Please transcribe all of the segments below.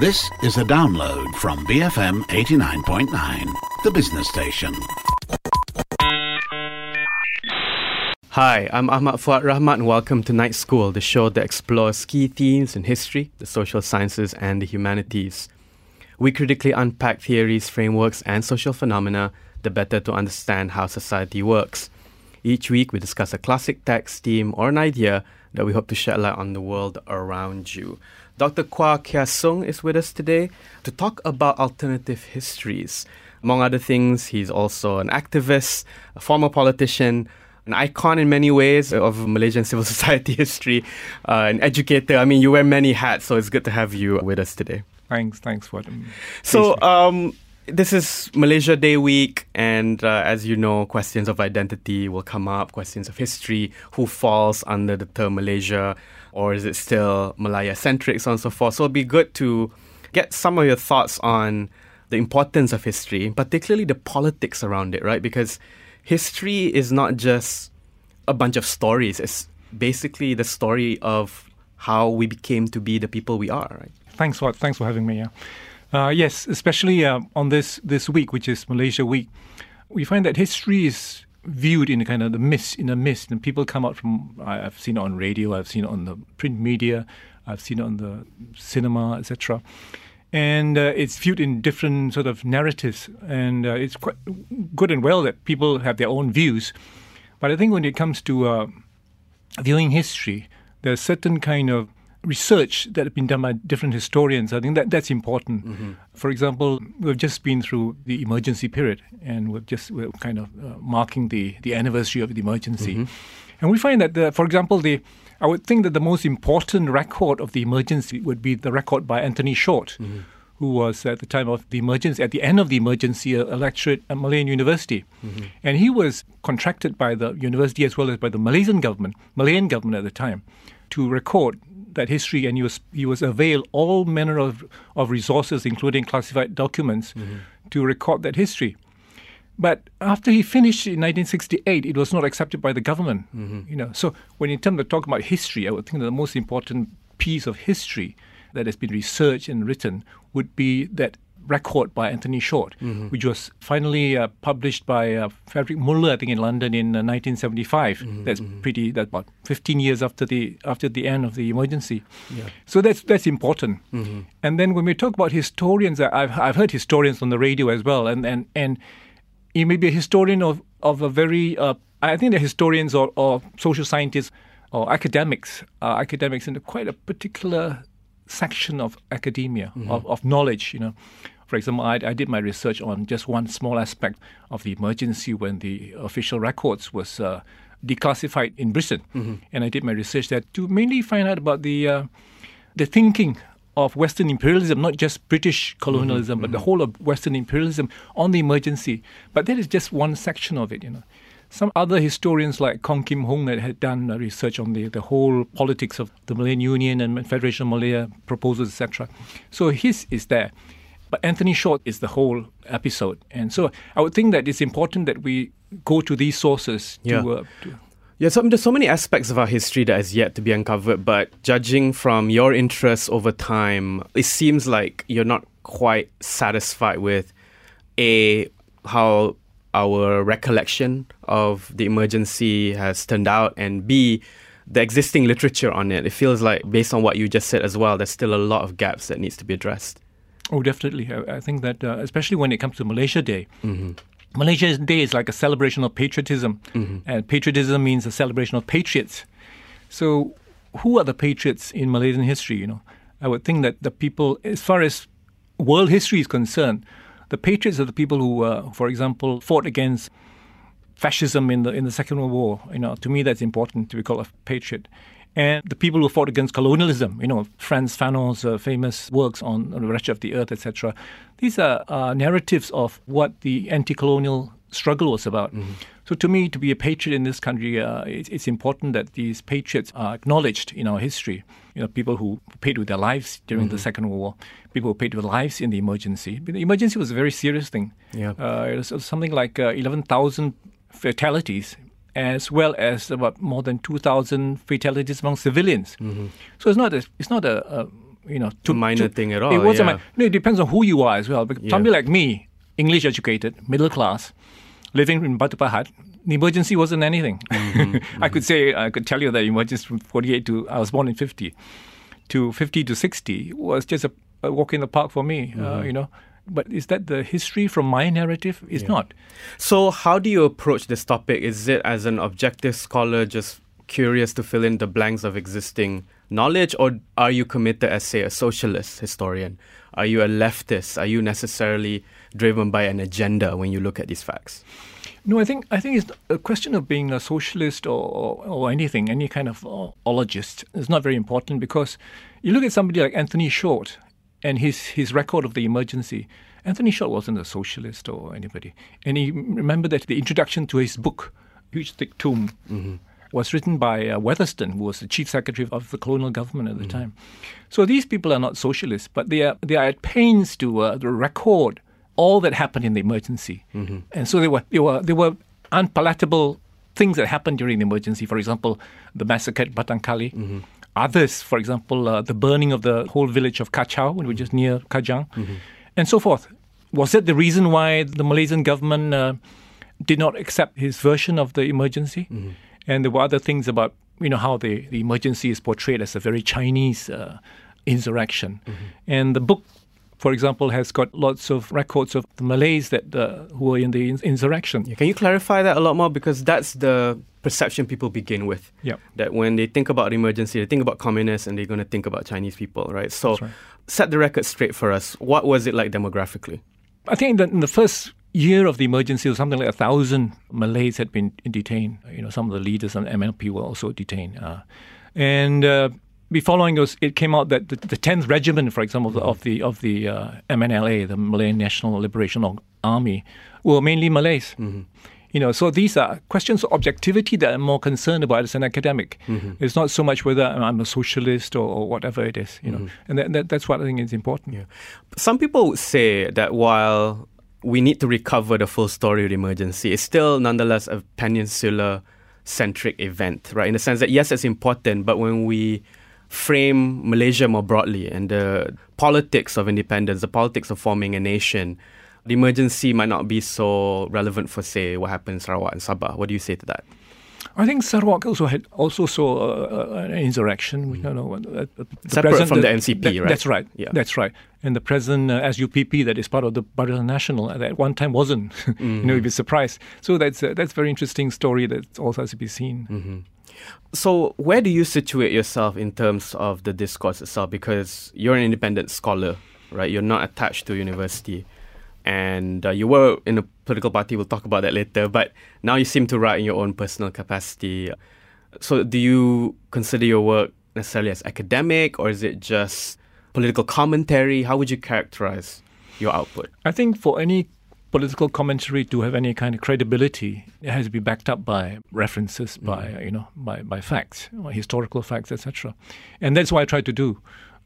This is a download from BFM 89.9, the business station. Hi, I'm Ahmad Fuad Rahmat and welcome to Night School, the show that explores key themes in history, the social sciences, and the humanities. We critically unpack theories, frameworks, and social phenomena the better to understand how society works. Each week, we discuss a classic text, theme, or an idea that we hope to shed light on the world around you. Dr. Kua Kia Soong is with us today to talk about alternative histories. Among other things, he's also an activist, a former politician, an icon in many ways of Malaysian civil society history, uh, an educator. I mean, you wear many hats, so it's good to have you with us today. Thanks, thanks for them. So, um, this is Malaysia Day week, and uh, as you know, questions of identity will come up, questions of history, who falls under the term Malaysia, or is it still Malaya centric, so on and so forth. So it'd be good to get some of your thoughts on the importance of history, particularly the politics around it, right? Because history is not just a bunch of stories, it's basically the story of how we became to be the people we are, right? Thanks for thanks for having me. Yeah. Uh, yes, especially uh, on this this week, which is Malaysia Week, we find that history is viewed in a kind of the mist, in a mist, and people come out from. I've seen it on radio, I've seen it on the print media, I've seen it on the cinema, etc. And uh, it's viewed in different sort of narratives, and uh, it's quite good and well that people have their own views. But I think when it comes to uh, viewing history, there's certain kind of research that has been done by different historians. I think that that's important. Mm-hmm. For example, we've just been through the emergency period, and we've just we're kind of uh, marking the the anniversary of the emergency, mm-hmm. and we find that, the, for example, the I would think that the most important record of the emergency would be the record by Anthony Short. Mm-hmm. Who was at the time of the emergency, at the end of the emergency, a, lecturer at Malayan University. Mm-hmm. And he was contracted by the university as well as by the Malaysian government, Malayan government at the time, to record that history and he was he was avail all manner of, of resources, including classified documents, mm-hmm. to record that history. But after he finished in 1968, it was not accepted by the government. Mm-hmm. You know, so when in terms of talking about history, I would think that the most important piece of history that has been researched and written would be that record by Anthony Short, mm-hmm. which was finally uh, published by uh, Frederick Muller, I think, in London in uh, 1975. Mm-hmm. That's mm-hmm. pretty. That's about 15 years after the after the end of the emergency. Yeah. So that's that's important. Mm-hmm. And then when we talk about historians, I've I've heard historians on the radio as well, and and and you may be a historian of of a very. Uh, I think the historians or, or social scientists or academics are academics in quite a particular section of academia mm-hmm. of, of knowledge. You know, for example, I, I, did my research on just one small aspect of the emergency when the official records was uh, declassified in Britain, mm-hmm. and I did my research there to mainly find out about the uh, the thinking of Western imperialism, not just British colonialism, mm-hmm. but the mm-hmm. whole of Western imperialism on the emergency. But that is just one section of it, you know. Some other historians like Khong Kim Hoong that had done research on the, the whole politics of the Malayan Union and Federation of Malaya proposals, etc. So his is there. But Anthony Short is the whole episode. And so I would think that it's important that we go to these sources yeah. to. Uh, to yeah, so there's so many aspects of our history that is yet to be uncovered, but judging from your interests over time, it seems like you're not quite satisfied with A, how our recollection of the emergency has turned out, and B, the existing literature on it. It feels like, based on what you just said as well, there's still a lot of gaps that needs to be addressed. Oh, definitely. I, I think that, uh, especially when it comes to Malaysia Day, mm-hmm. Malaysia Day is like a celebration of patriotism, mm-hmm. and patriotism means a celebration of patriots. So, who are the patriots in Malaysian history? You know, I would think that the people, as far as world history is concerned, the patriots are the people who, uh, for example, fought against fascism in the in the Second World War. You know, to me, that's important to be called a patriot and the people who fought against colonialism, you know, Frantz Fanon's uh, famous works on, on, the wretched of the earth, etc. These are uh, narratives of what the anti-colonial struggle was about. Mm-hmm. So to me, to be a patriot in this country, uh, it's, it's, important that these patriots are acknowledged in our history. You know, people who paid with their lives during mm-hmm. the Second World War, people who paid with their lives in the emergency. But the emergency was a very serious thing. Yeah. Uh, it was something like uh, 11,000 fatalities as well as about more than 2,000 fatalities among civilians. Mm-hmm. So it's not a, it's not a, a, you know, a minor thing at all. It wasn't. yeah. mi- no, it depends on who you are as well. Because Yeah. somebody like me, English educated, middle class, living in Batu Pahat, the emergency wasn't anything. Mm-hmm, I could say, I could tell you that emergency from 48 to, I was born in 50, to 50 to 60 was just a, a walk in the park for me, Mm-hmm. uh, you know. But is that the history from my narrative? It's not. So, how do you approach this topic? Is it as an objective scholar, just curious to fill in the blanks of existing knowledge, or are you committed as, say, a socialist historian? Are you a leftist? Are you necessarily driven by an agenda when you look at these facts? No, I think I think it's a question of being a socialist or, or, or anything, any kind of uh, ologist is not very important because you look at somebody like Anthony Short and his his record of the emergency. Anthony Short wasn't a socialist or anybody, and he remember that the introduction to his book, Huge Thick Tomb, was written by uh, Watherston, who was the chief secretary of the colonial government at the time. So these people are not socialists, but they are they are at pains to, uh, to record all that happened in the emergency, and so there were they were they were unpalatable things that happened during the emergency. For example, the massacre at Batangkali. Others, for example, uh, the burning of the whole village of Kachau, which is near Kajang, and so forth. Was that the reason why the Malaysian government uh, did not accept his version of the emergency? And there were other things about you know how the, the emergency is portrayed as a very Chinese uh, insurrection. And the book, for example, has got lots of records of the Malays that uh, who were in the in- insurrection. Yeah, Can you clarify that a lot more? Because that's the perception people begin with. Yeah. That when they think about emergency, they think about communists and they're going to think about Chinese people, right? So, right. set the record straight for us. What was it like demographically? I think that in the first year of the emergency, was something like a thousand Malays had been detained. You know, some of the leaders and MLP were also detained. Uh, and uh, be following us, it came out that the, the 10th Regiment, for example, mm-hmm. of the of the uh, MNLA, the Malay National Liberation Army, were mainly Malays. Mm-hmm. You know, so these are questions of objectivity that I'm more concerned about as an academic. Mm-hmm. It's not so much whether I'm a socialist or, or whatever it is. You know, and that, that, that's what I think is important. Yeah. Some people would say that while we need to recover the full story of the emergency, it's still nonetheless a peninsular centric event, right? In the sense that, yes, it's important, but when we frame Malaysia more broadly and the politics of independence, the politics of forming a nation, the emergency might not be so relevant for, say, what happened in Sarawak and Sabah. What do you say to that? I think Sarawak also had also saw uh, uh, an insurrection. You know, uh, uh, the Separate from the NCP, that- right? That's right. Yeah. That's right. And the present uh, SUPP that is part of the Barisan Nasional at one time wasn't. you know, you'd be surprised. So that's uh, that's a very interesting story that also has to be seen. Mm-hmm. So, where do you situate yourself in terms of the discourse itself? Because you're an independent scholar, right? You're not attached to a university. And uh, you were in a political party, we'll talk about that later. But now you seem to write in your own personal capacity. So, do you consider your work necessarily as academic or is it just political commentary? How would you characterize your output? I think for any political commentary to have any kind of credibility, it has to be backed up by references, by mm-hmm. you know, by by facts, or historical facts, etc. And that's what I try to do.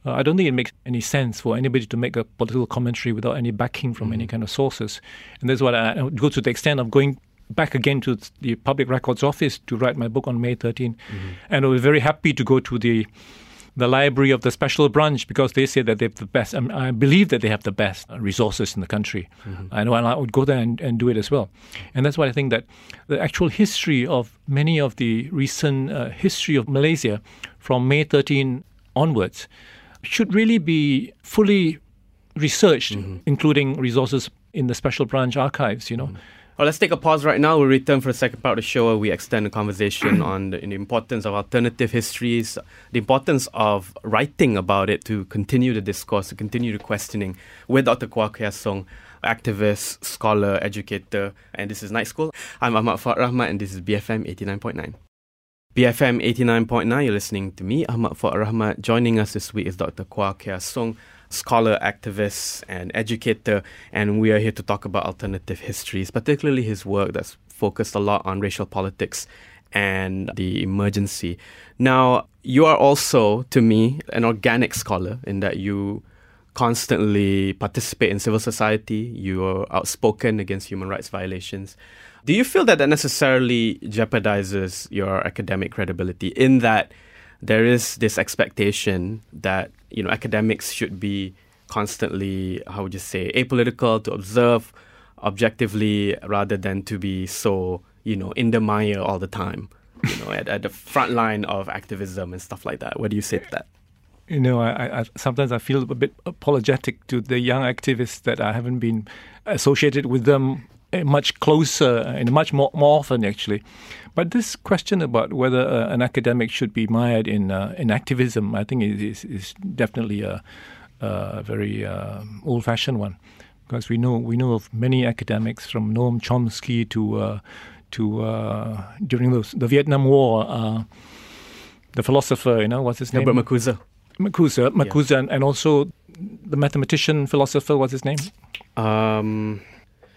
Uh, I don't think it makes any sense for anybody to make a political commentary without any backing from any mm-hmm. kind of sources. And that's what I, I go to the extent of going back again to the Public Records Office to write my book on May 13. Mm-hmm. And I was very happy to go to the the library of the special branch because they say that they have the best. Um, I believe that they have the best resources in the country. I know, and I would go there and, and do it as well. And that's why I think that the actual history of many of the recent uh, history of Malaysia from May 13 onwards should really be fully researched, including resources in the special branch archives. You know. Well, let's take a pause right now. We'll return for the second part of the show where we extend the conversation on the, the importance of alternative histories, the importance of writing about it to continue the discourse, to continue the questioning with Dr. Kua Kia Soong, activist, scholar, educator. And this is Night School. I'm Ahmad Fuad Rahmat and this is BFM 89.9. BFM 89.9, you're listening to me, Ahmad Fuad Rahmat. Joining us this week is Dr. Kua Kia Soong, scholar, activist, and educator, and we are here to talk about alternative histories, particularly his work that's focused a lot on racial politics and the emergency. Now, you are also, to me, an organic scholar in that you constantly participate in civil society, you are outspoken against human rights violations. Do you feel that that necessarily jeopardizes your academic credibility in that there is this expectation that you know academics should be constantly, how would you say, apolitical to observe objectively rather than to be so you know in the mire all the time. You know, at, at the front line of activism and stuff like that. What do you say to that? you know, I, I, sometimes I feel a bit apologetic to the young activists that I haven't been associated with them much closer and much more, more often, actually. But this question about whether uh, an academic should be mired in uh, in activism, I think is is definitely a, a very uh, old-fashioned one, because we know we know of many academics from Noam Chomsky to uh, to uh, during the, the Vietnam War, uh, the philosopher, you know, what's his Herbert name? Marcuse. Marcuse, Marcuse, yeah. and, and, also the mathematician, philosopher, what's his name? Um,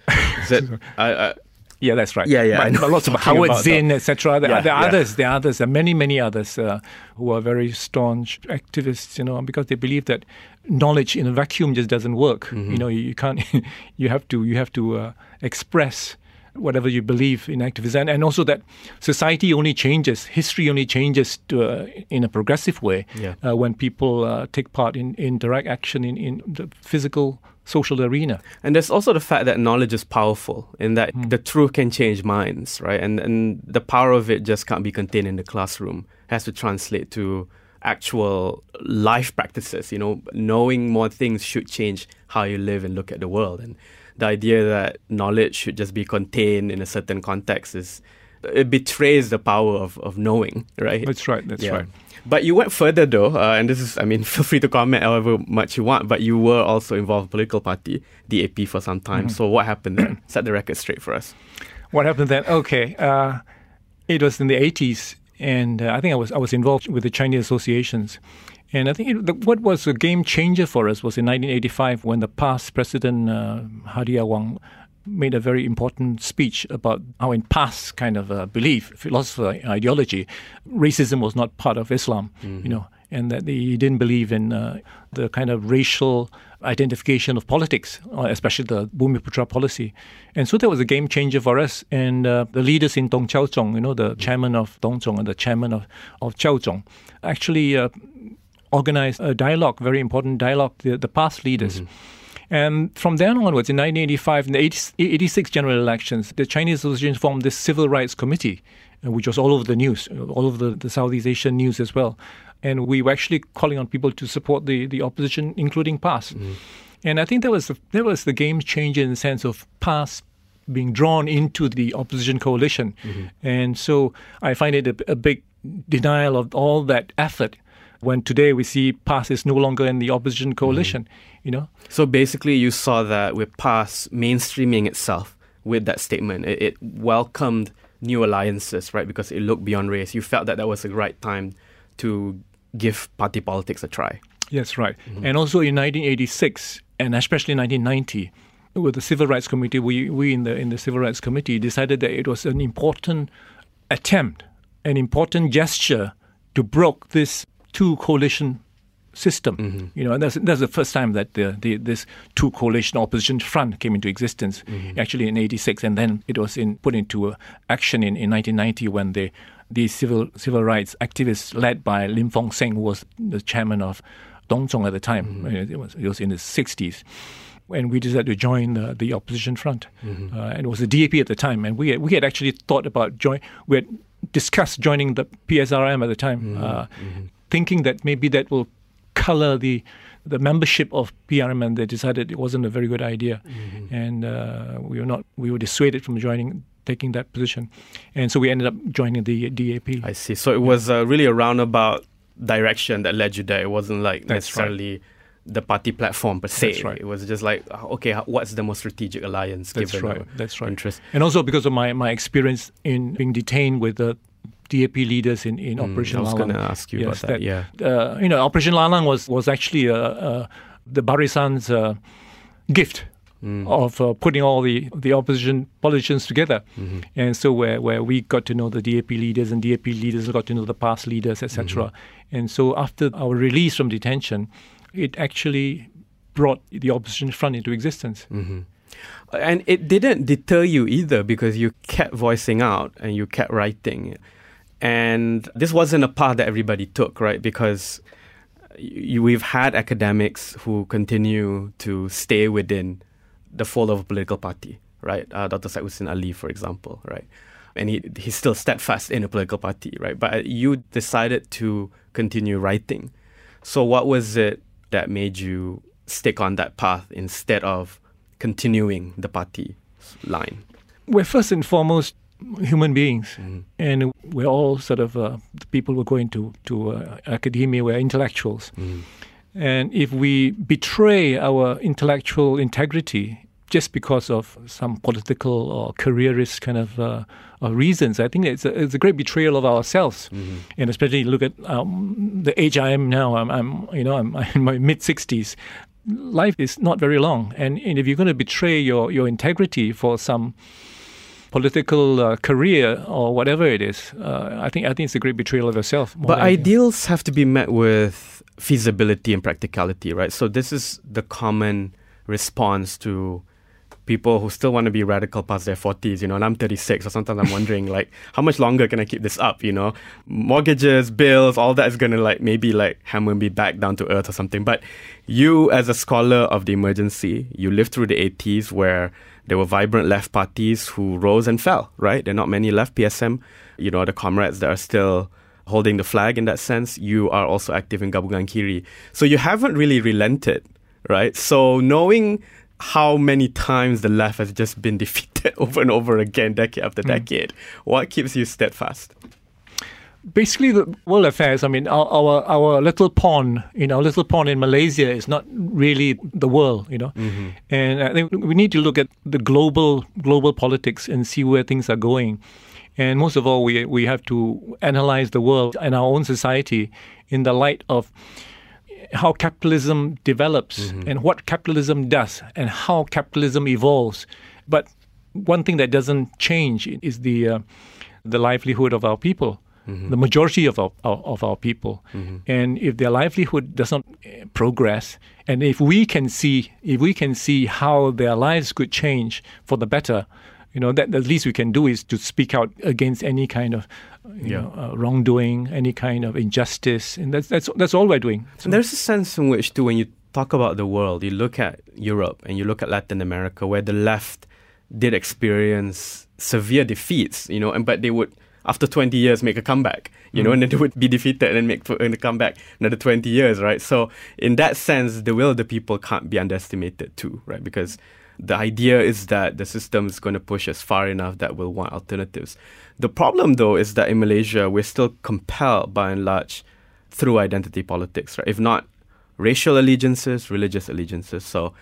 is it, I, I, yeah, that's right. Yeah, yeah. But, lots of Howard Zinn, etc. There, yeah, there, are yeah. others. There are others. There are many, many others uh, who are very staunch activists. You know, because they believe that knowledge in a vacuum just doesn't work. Mm-hmm. You know, you, you can't. you have to. You have to uh, express whatever you believe in activism, and, and also that society only changes, history only changes to, uh, in a progressive way yeah. uh, when people uh, take part in, in direct action in, in the physical social arena. And there's also the fact that knowledge is powerful in that mm. the truth can change minds, right? And and the power of it just can't be contained in the classroom. It has to translate to actual life practices, you know, knowing more things should change how you live and look at the world. And the idea that knowledge should just be contained in a certain context is it betrays the power of, of knowing, right? That's right. That's yeah. right. But you went further though, uh, and this is, I mean, feel free to comment however much you want, but you were also involved in political party, DAP, for some time. Mm-hmm. So what happened then? Set the record straight for us. What happened then? Okay. Uh, it was in the 80s, and uh, I think I was, I was involved with the Chinese associations. And I think it, the, what was a game changer for us was in 1985 when the PAS president, uh, Hadi Awang, made a very important speech about how, in past kind of uh, belief, philosophy, ideology, racism was not part of Islam, mm-hmm. you know, and that he didn't believe in uh, the kind of racial identification of politics, uh, especially the Bumiputra policy. And so that was a game changer for us. And uh, the leaders in Dong Zong, you know, the chairman of Dong Zong and the chairman of, of Chong, actually uh, organized a dialogue, very important dialogue, the, the PAS leaders. Mm-hmm. And from then onwards, in 1985, in the 80, 86 general elections, the Chinese Association formed this Civil Rights Committee, uh, which was all over the news, all over the, the Southeast Asian news as well. And we were actually calling on people to support the, the opposition, including PAS. Mm-hmm. And I think that was, the, that was the game changer in the sense of PAS being drawn into the opposition coalition. Mm-hmm. And so I find it a, a big denial of all that effort when today we see PAS is no longer in the opposition coalition, mm-hmm. you know. So basically, you saw that with PAS mainstreaming itself with that statement, it, it, welcomed new alliances, right? Because it looked beyond race. You felt that that was the right time to give party politics a try. Yes, right. Mm-hmm. And also in 1986, and especially 1990, with the Civil Rights Committee, we, we in the in the Civil Rights Committee decided that it was an important attempt, an important gesture to broke this two coalition system. Mm-hmm. You know, and that's, that's the first time that the, the, this two coalition opposition front came into existence, mm-hmm. actually in '86, and then it was in, put into action in, in 1990 when the the civil civil rights activists led by Lim Fong Seng, who was the chairman of Dong Zong at the time, mm-hmm. it, was, it was in the 60s. And we decided to join the, the opposition front, mm-hmm. uh, and it was the DAP at the time. And we had, we had actually thought about join. We had discussed joining the PSRM at the time, mm-hmm. uh, mm-hmm thinking that maybe that will color the the membership of PRM, and they decided it wasn't a very good idea, mm-hmm. and uh, we were not we were dissuaded from joining taking that position, and so we ended up joining the DAP. I see. So it was uh, really a roundabout direction that led you there. It wasn't like That's necessarily. Right. The party platform per se. Right. It was just like, okay, what's the most strategic alliance? That's right. That's right. Interest, and also because of my, my experience in being detained with the DAP leaders in, in Operation Lalang. I was going to ask you yes, about that. that yeah, uh, you know, Operation Lalang was was actually uh, uh, the Barisan's uh, gift mm. of uh, putting all the the opposition politicians together, mm-hmm. and so where where we got to know the DAP leaders and DAP leaders got to know the PAS leaders, etc. Mm-hmm. And so after our release from detention, it actually brought the opposition front into existence. Mm-hmm. And it didn't deter you either because you kept voicing out and you kept writing And this wasn't a path that everybody took, right? Because you, we've had academics who continue to stay within the fold of a political party, right? Uh, Dr. Husin Ali, for example, right? And he, he's still steadfast in a political party, right? But you decided to continue writing. So, what was it that made you stick on that path instead of continuing the party line? We're first and foremost human beings, mm. and we're all sort of uh, the people who are going to to uh, academia. We're intellectuals, mm. and if we betray our intellectual integrity just because of some political or careerist kind of uh, reasons, I think it's a, it's a, great betrayal of ourselves. Mm-hmm. And especially look at um, the age I am now. I'm, I'm you know I'm, I'm in my mid sixties. Life is not very long, and, and if you're going to betray your, your integrity for some political uh, career or whatever it is, uh, I think I think it's a great betrayal of yourself. But ideals have to be met with feasibility and practicality, right? So this is the common response to people who still want to be radical past their 40s, you know, and I'm 36, so sometimes I'm wondering, like, how much longer can I keep this up, you know? Mortgages, bills, all that is going to, like, maybe, like, hammer me back down to earth or something. But you, as a scholar of the emergency, you lived through the 80s where there were vibrant left parties who rose and fell, right? There are not many left PSM. You know, the comrades that are still holding the flag in that sense. You are also active in Gabungan Kiri. So you haven't really relented, right? So knowing how many times the left has just been defeated over and over again, decade after mm. decade, what keeps you steadfast? basically the world affairs i mean our, our, our little pond you know little pond in malaysia is not really the world you know mm-hmm. and i think we need to look at the global global politics and see where things are going and most of all we we have to analyze the world and our own society in the light of how capitalism develops mm-hmm. and what capitalism does and how capitalism evolves but one thing that doesn't change is the uh, the livelihood of our people mm-hmm. the majority of our, of our people. Mm-hmm. And if their livelihood does not eh, progress, and if we can see if we can see how their lives could change for the better, you know that the least we can do is to speak out against any kind of yeah. know, uh, wrongdoing, any kind of injustice, and that's that's that's all we're doing. So there's a sense in which, too, when you talk about the world, you look at Europe and you look at Latin America, where the left did experience severe defeats, you know, and but they would after 20 years make a comeback, you mm. know, and then they would be defeated and then make and come back another 20 years, right? So in that sense, the will of the people can't be underestimated too, right? Because the idea is that the system is going to push us far enough that we'll want alternatives. The problem, though, is that in Malaysia, we're still compelled by and large through identity politics, right? If not racial allegiances, religious allegiances. So,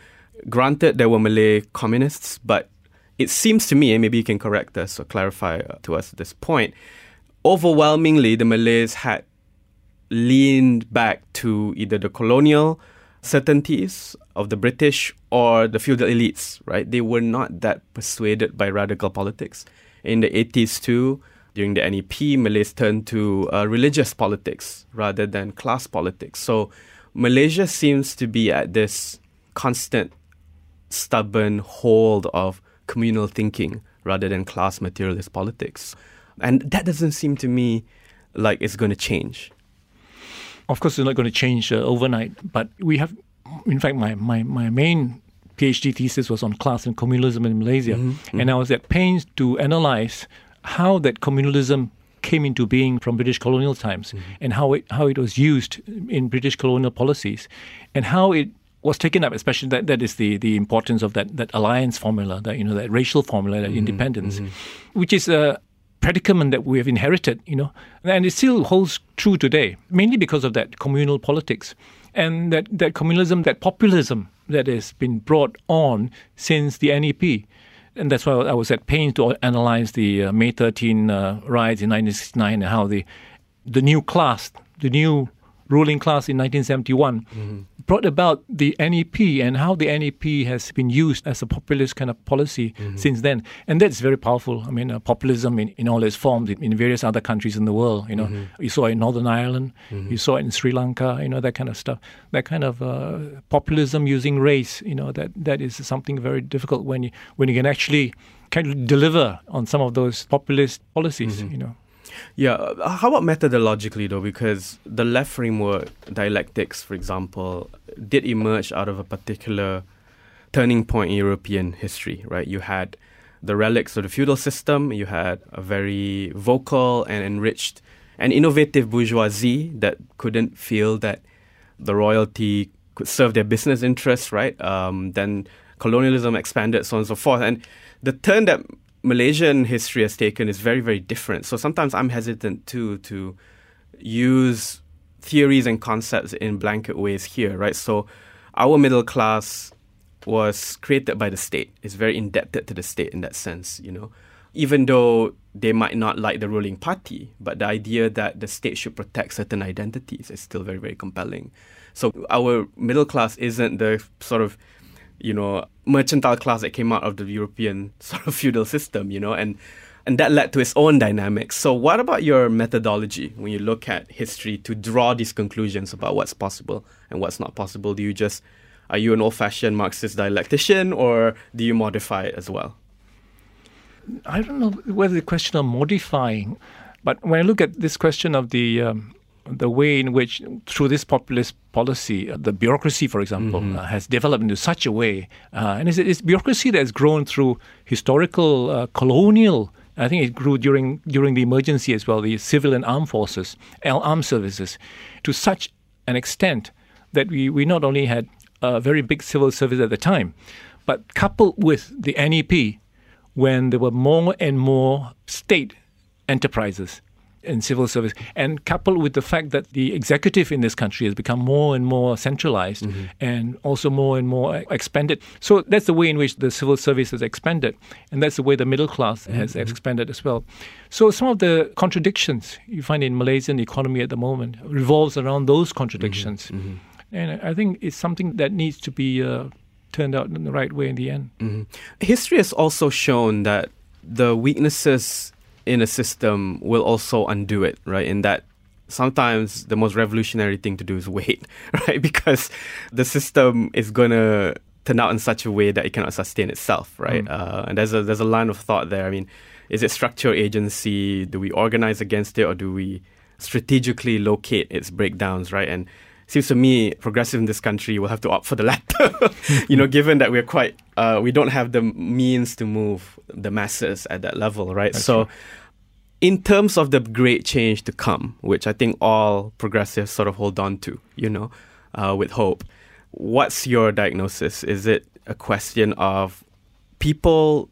granted, there were Malay communists, but it seems to me, and maybe you can correct us or clarify to us at this point, overwhelmingly the Malays had leaned back to either the colonial certainties of the British or the feudal elites, right? They were not that persuaded by radical politics. In the 80s, too, during the NEP, Malays turned to uh, religious politics rather than class politics. So Malaysia seems to be at this constant, stubborn hold of communal thinking rather than class materialist politics. And that doesn't seem to me like it's going to change. Of course, it's not going to change uh, overnight, but we have, in fact, my, my, my main PhD thesis was on class and communalism in Malaysia. Mm-hmm. mm-hmm. And I was at pains to analyze how that communalism came into being from British colonial times mm-hmm. and how it, how it was used in British colonial policies and how it was taken up, especially that, that is the, the importance of that, that alliance formula, that you know that racial formula, that mm-hmm, independence, mm-hmm. which is a predicament that we have inherited, you know, and it still holds true today, mainly because of that communal politics and that, that communalism, that populism that has been brought on since the NEP. And that's why I was at pains to analyze the uh, May 13 uh, riots in 1969 and how the the new class, the new ruling class in 1971 mm-hmm. brought about the NEP and how the NEP has been used as a populist kind of policy mm-hmm. since then. And that's very powerful. I mean, uh, populism in, in all its forms in, in, various other countries in the world. You know, mm-hmm. you saw it in Northern Ireland, mm-hmm. you saw it in Sri Lanka. You know, that kind of stuff. That kind of uh, populism using race. You know, that that is something very difficult when you when you can actually kind of deliver on some of those populist policies. Mm-hmm. You know. Yeah, uh, how about methodologically though? Because the left framework, dialectics, for example, did emerge out of a particular turning point in European history, right? You had the relics of the feudal system, you had a very vocal and enriched and innovative bourgeoisie that couldn't feel that the royalty could serve their business interests, right? Um, then colonialism expanded, so on and so forth. And the turn that Malaysian history has taken is very, very different. So sometimes I'm hesitant too to use theories and concepts in blanket ways here, right? So our middle class was created by the state. It's very indebted to the state in that sense, you know. Even though they might not like the ruling party, but the idea that the state should protect certain identities is still very, very compelling. So our middle class isn't the sort of you know, mercantile class that came out of the European sort of feudal system, you know, and and that led to its own dynamics. So, what about your methodology when you look at history to draw these conclusions about what's possible and what's not possible? Do you just are you an old-fashioned Marxist dialectician, or do you modify it as well? I don't know whether the question of modifying, but when I look at this question of the um, the way in which, through this populist policy, uh, the bureaucracy, for example, mm-hmm. uh, has developed into such a way, uh, and it's, it's, bureaucracy that has grown through historical uh, colonial. I think it grew during during the emergency as well, the civil and armed forces, armed services, to such an extent that we, we not only had a very big civil service at the time, but coupled with the NEP, when there were more and more state enterprises in civil service, and coupled with the fact that the executive in this country has become more and more centralized mm-hmm. and also more and more expanded. So that's the way in which the civil service has expanded, and that's the way the middle class mm-hmm. has expanded as well. So some of the contradictions you find in Malaysian economy at the moment revolves around those contradictions, mm-hmm. mm-hmm. and I think it's something that needs to be. Uh, turned out in the right way in the end. Mm-hmm. History has also shown that the weaknesses in a system will also undo it, right? In that sometimes the most revolutionary thing to do is wait, right? Because the system is going to turn out in such a way that it cannot sustain itself, right? Mm. Uh, and there's a there's a line of thought there. I mean, is it structural agency? Do we organize against it, or do we strategically locate its breakdowns, right? And seems to me progressive in this country will have to opt for the latter. you know, given that we're quite uh, we don't have the means to move the masses at that level, right? That's so. True. In terms of the great change to come, which I think all progressives sort of hold on to, you know, uh, with hope, what's your diagnosis? Is it a question of people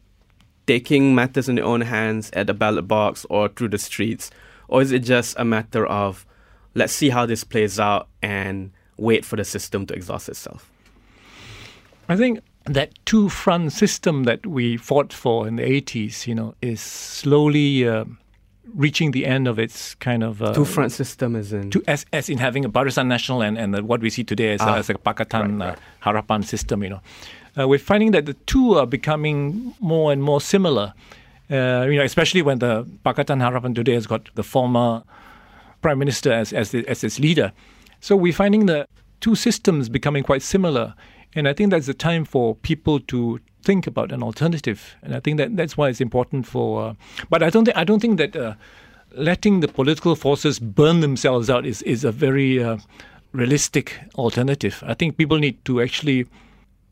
taking matters in their own hands at the ballot box or through the streets? Or is it just a matter of let's see how this plays out and wait for the system to exhaust itself? I think that two front system that we fought for in the 80s, you know, is slowly uh, reaching the end of its kind of uh, two front system as in two, as, as in having a Barisan Nasional and, and what we see today as, ah, a, as a Pakatan right, right. Uh, Harapan system, you know. Uh, we're finding that the two are becoming more and more similar. Uh, you know, especially when the Pakatan Harapan today has got the former prime minister as as, the, as its leader. So we're finding the two systems becoming quite similar, and I think that's the time for people to think about an alternative. And I think that that's why it's important for. Uh, but I don't think I don't think that uh, letting the political forces burn themselves out is is a very uh, realistic alternative. I think people need to actually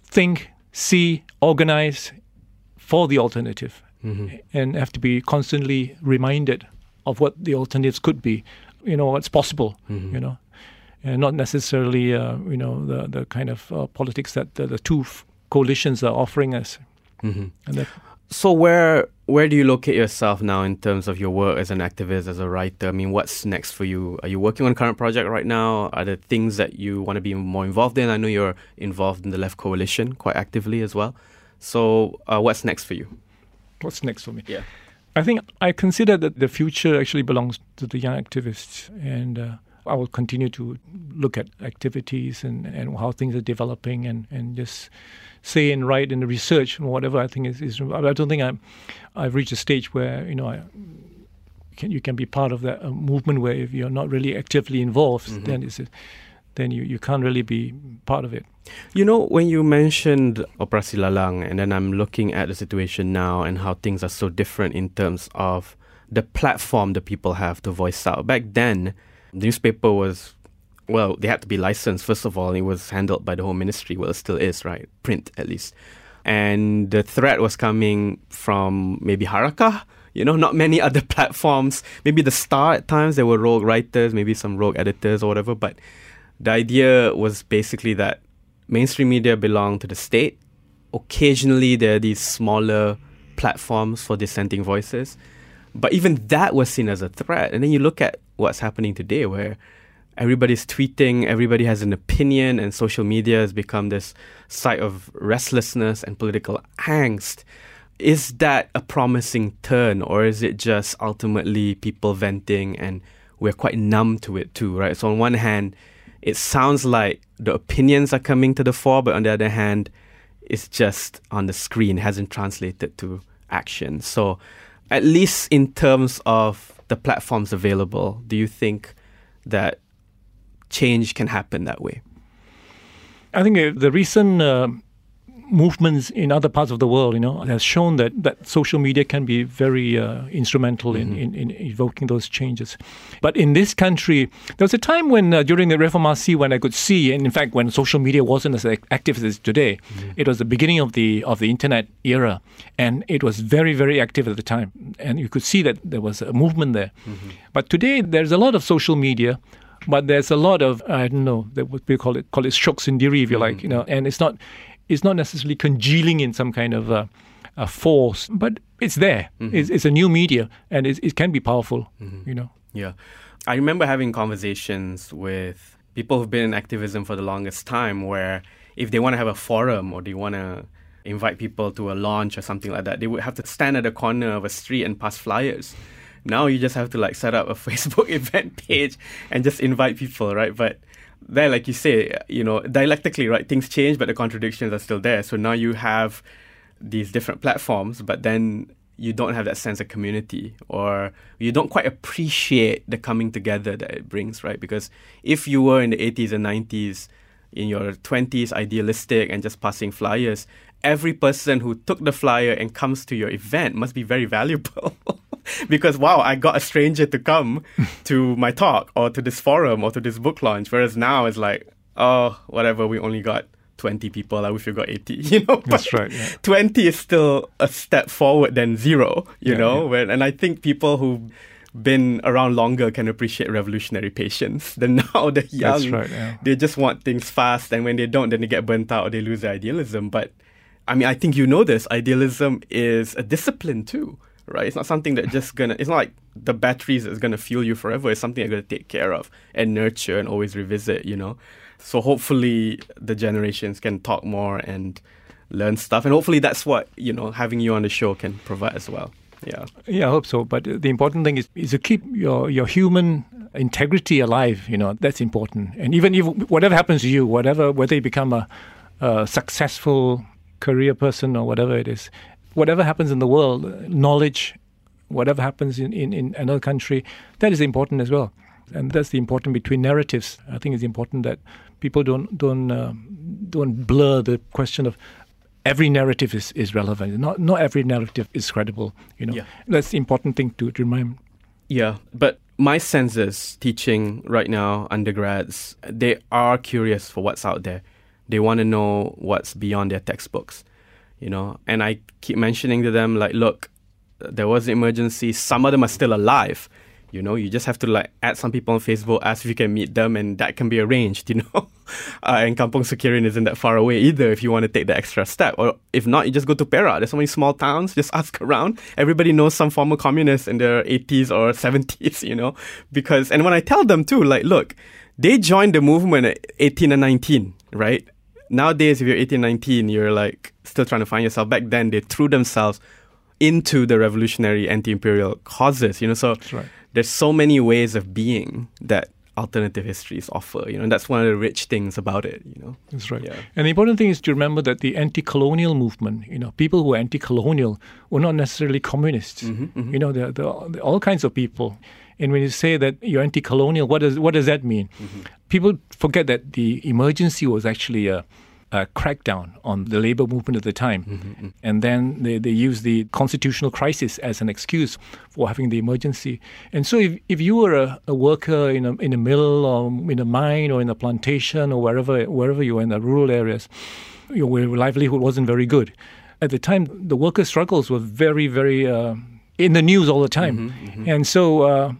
think, see, organize for the alternative, mm-hmm. and have to be constantly reminded of what the alternatives could be you know what's possible mm-hmm. you know. And not necessarily uh, you know the the kind of uh, politics that the, the two f- coalitions are offering us. Mm-hmm. that, so where where do you locate yourself now in terms of your work as an activist as a writer? I mean what's next for you? Are you working on a current project right now? Are there things that you want to be more involved in? I know you're involved in the left coalition quite actively as well. So uh, what's next for you? What's next for me? Yeah I think I consider that the future actually belongs to the young activists, and uh, I will continue to look at activities and, and how things are developing, and, and just say and write in the research and whatever I think is. is I don't think I'm, I've reached a stage where you know I, can, you can be part of that uh, movement where if you're not really actively involved, mm-hmm. then it's. A, then you, you can't really be part of it. You know, when you mentioned Operasi Lalang, and then I'm looking at the situation now and how things are so different in terms of the platform that people have to voice out. Back then, the newspaper was, well, they had to be licensed, first of all. and It was handled by the Home Ministry. Well, it still is, right? Print, at least. And the threat was coming from maybe Harakah, you know, not many other platforms. Maybe the Star at times, there were rogue writers, maybe some rogue editors or whatever. But the idea was basically that mainstream media belong to the state. Occasionally, there are these smaller platforms for dissenting voices. But even that was seen as a threat. And then you look at what's happening today, where everybody's tweeting, everybody has an opinion, and social media has become this site of restlessness and political angst. Is that a promising turn, or is it just ultimately people venting and we're quite numb to it too, right? So, on one hand, it sounds like the opinions are coming to the fore, but on the other hand, it's just on the screen, hasn't translated to action. So, at least in terms of the platforms available, do you think that change can happen that way? I think uh, the recent uh, movements in other parts of the world, you know, has shown that, that social media can be very uh, instrumental mm-hmm. in, in, in, evoking those changes. But in this country, there was a time when, uh, during the Reformasi, when I could see, and in fact, when social media wasn't as active as it is today, mm-hmm. it was the beginning of the of the internet era, and it was very, very active at the time, and you could see that there was a movement there. Mm-hmm. But today, there's a lot of social media but there's a lot of I don't know that what we call it call it syok sendiri if you like you know and it's not it's not necessarily congealing in some kind of a, a force, but it's there. Mm-hmm. It's, it's, a new media, and it can be powerful. Mm-hmm. You know. Yeah, I remember having conversations with people who've been in activism for the longest time, where if they want to have a forum or they want to invite people to a launch or something like that, they would have to stand at the corner of a street and pass flyers. Now you just have to like set up a Facebook event page and just invite people, right? But there, like you say, you know, dialectically, right, things change, but the contradictions are still there. So now you have these different platforms, but then you don't have that sense of community or you don't quite appreciate the coming together that it brings, right? Because if you were in the 80s and 90s, in your 20s, idealistic and just passing flyers, every person who took the flyer and comes to your event must be very valuable. because wow, I got a stranger to come to my talk or to this forum or to this book launch. Whereas now it's like, oh, whatever, we only got 20 people. I wish we got 80, you know? That's right. Yeah. 20 is still a step forward than zero, you yeah, know? Yeah. When, and I think people who been around longer can appreciate revolutionary patience than now the young. Right. They just want things fast, and when they don't, then they get burnt out or they lose their idealism. But I mean, I think you know this. Idealism is a discipline too right? It's not something that just gonna. It's not like the batteries is gonna fuel you forever. It's something you're gonna take care of and nurture and always revisit. You know, so hopefully the generations can talk more and learn stuff, and hopefully that's what you know having you on the show can provide as well. Yeah, yeah, I hope so. But the important thing is is to keep your your human integrity alive. You know, that's important. And even if whatever happens to you, whatever whether you become a, a successful career person or whatever it is, whatever happens in the world, knowledge, whatever happens in, in, in another country, that is important as well. And that's the important between narratives. I think it's important that people don't don't uh, don't blur the question of every narrative is, is relevant. Not not every narrative is credible. You know, yeah. that's the important thing to, to remind. Yeah, but my sense is teaching right now undergrads they are curious for what's out there. They want to know what's beyond their textbooks you know. And I keep mentioning to them like, look, there was an emergency. Some of them are still alive. You know, you just have to like add some people on Facebook, ask if you can meet them, and that can be arranged. You know, uh, and Kampong Sekirin isn't that far away either. If you want to take the extra step, or if not, you just go to Perak. There's so many small towns. Just ask around. Everybody knows some former communists in their 80s or 70s. You know, because and when I tell them too, like, look, they joined the movement at 18 and 19, right? nowadays, if you're 18, 19, you're like still trying to find yourself. Back then, they threw themselves into the revolutionary anti-imperial causes. You know, so right. there's so many ways of being that alternative histories offer. You know, and that's one of the rich things about it. You know, that's right. Yeah. And the important thing is to remember that the anti-colonial movement, you know, people who are anti-colonial were not necessarily communists. Mm-hmm, mm-hmm. You know, there are all kinds of people. And when you say that you're anti-colonial, what does what does that mean? Mm-hmm. People forget that the emergency was actually a uh, crackdown on the labor movement at the time. Mm-hmm. And then they, they used the constitutional crisis as an excuse for having the emergency. And so if, if you were a, a worker in a, in a mill or in a mine or in a plantation or wherever, wherever you were in the rural areas, your livelihood wasn't very good. At the time, the worker struggles were very, very uh, in the news all the time. Mm-hmm, mm-hmm. And so uh,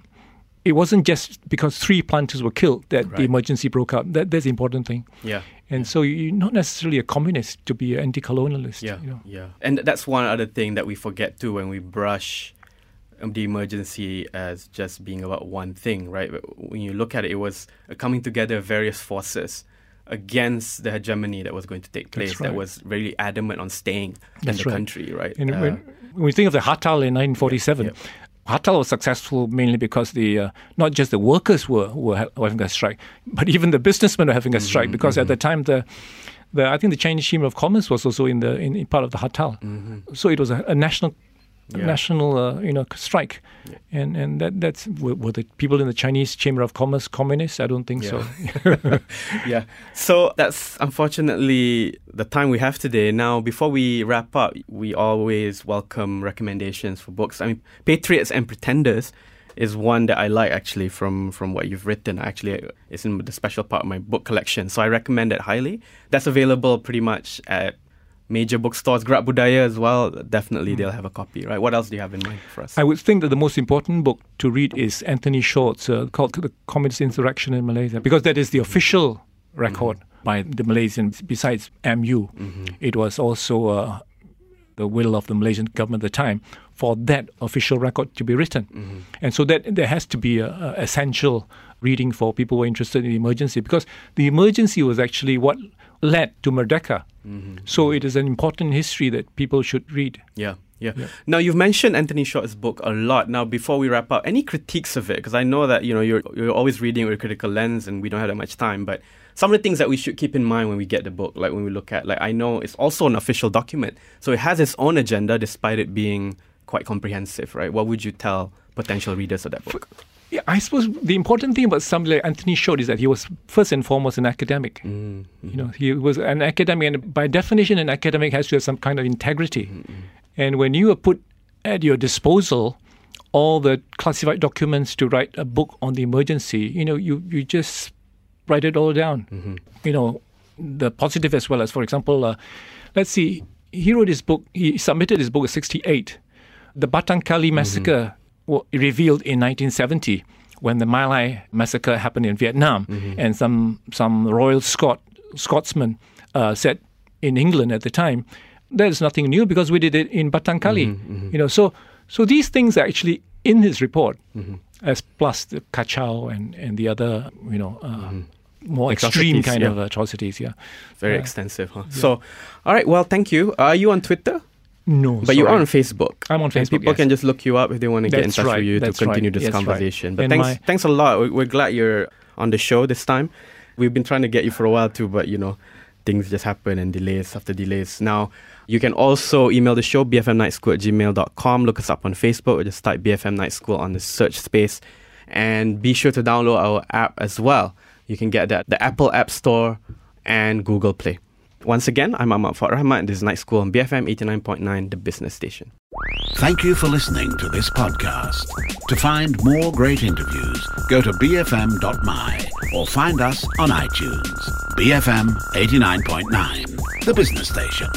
it wasn't just because three planters were killed that right. the emergency broke out. That, that's the important thing. Yeah. And so you're not necessarily a communist to be an anti-colonialist. Yeah, you know? yeah. And that's one other thing that we forget too when we brush the emergency as just being about one thing, right? When you look at it, it was a coming together of various forces against the hegemony that was going to take place right. that was really adamant on staying That's in the right. country, right? And uh, when, when, we think of the Hartal in 1947, yeah, yeah. Hartal was successful mainly because the uh, not just the workers were were having a strike, but even the businessmen were having a strike mm-hmm, because mm-hmm. at the time the the I think the Chinese Chamber of Commerce was also in the in, in part of the Hartal, mm-hmm. so it was a, a national yeah. national uh, you know strike, yeah. and and that that's were, were, the people in the Chinese Chamber of Commerce communists? I don't think yeah. so. yeah, so that's unfortunately the time we have today. Now, before we wrap up, we always welcome recommendations for books. I mean, Patriots and Pretenders is one that I like actually from from what you've written. Actually, it's in the special part of my book collection, so I recommend it highly. That's available pretty much at major bookstores, Gerakbudaya as well, definitely mm. they'll have a copy, right? What else do you have in mind for us? I would think that the most important book to read is Anthony Short's uh, called The Communist Insurrection in Malaysia, because that is the official record mm-hmm. by the Malaysians. Besides MU, mm-hmm. it was also uh, the will of the Malaysian government at the time for that official record to be written. Mm-hmm. And so that there has to be a, a essential reading for people who are interested in the emergency, because the emergency was actually what led to Merdeka. Mm-hmm. So it is an important history that people should read. Yeah. Yeah. yeah. Now you've mentioned Anthony Short's book a lot. Now, before we wrap up, any critiques of it? Because I know that you know you're you're always reading with a critical lens, and we don't have that much time. But some of the things that we should keep in mind when we get the book, like when we look at, like I know it's also an official document, so it has its own agenda, despite it being quite comprehensive, right? What would you tell potential readers of that book? Yeah, I suppose the important thing about somebody like Anthony Short is that he was first and foremost an academic. Mm-hmm. You know, he was an academic, and by definition, an academic has to have some kind of integrity. Mm-hmm. And when you are put at your disposal all the classified documents to write a book on the emergency, you know, you, you just write it all down. Mm-hmm. You know, the positive as well as, for example, uh, let's see, he wrote his book, he submitted his book at 68. The Batang Kali mm-hmm. massacre revealed in 1970 when the My Lai massacre happened in Vietnam, mm-hmm. and some some Royal Scot Scotsman uh, said in England at the time, "There's nothing new because we did it in Batang Kali." Mm-hmm, mm-hmm. You know, so so these things are actually in his report, mm-hmm. as plus the Kachau and and the other you know. Uh, mm-hmm. more extreme kind yeah. of atrocities, yeah. Very extensive, huh? Yeah. So, all right, well, thank you. Are you on Twitter? No, but sorry. you are on Facebook. I'm on Facebook. And people yes. can just look you up if they want to get in touch right. with you That's to continue right. this That's conversation. Right. But thanks, my... thanks a lot. We're glad you're on the show this time. We've been trying to get you for a while too, but you know, things just happen and delays after delays. Now, you can also email the show, bfmnightschool at gmail.com. Look us up on Facebook or just type BFM Night School on the search space. And be sure to download our app as well. You can get that the Apple App Store and Google Play. Once again, I'm Ahmad Fuad and this is Night School on BFM 89.9, the business station. Thank you for listening to this podcast. To find more great interviews, go to bfm.my or find us on iTunes. BFM 89.9, the business station.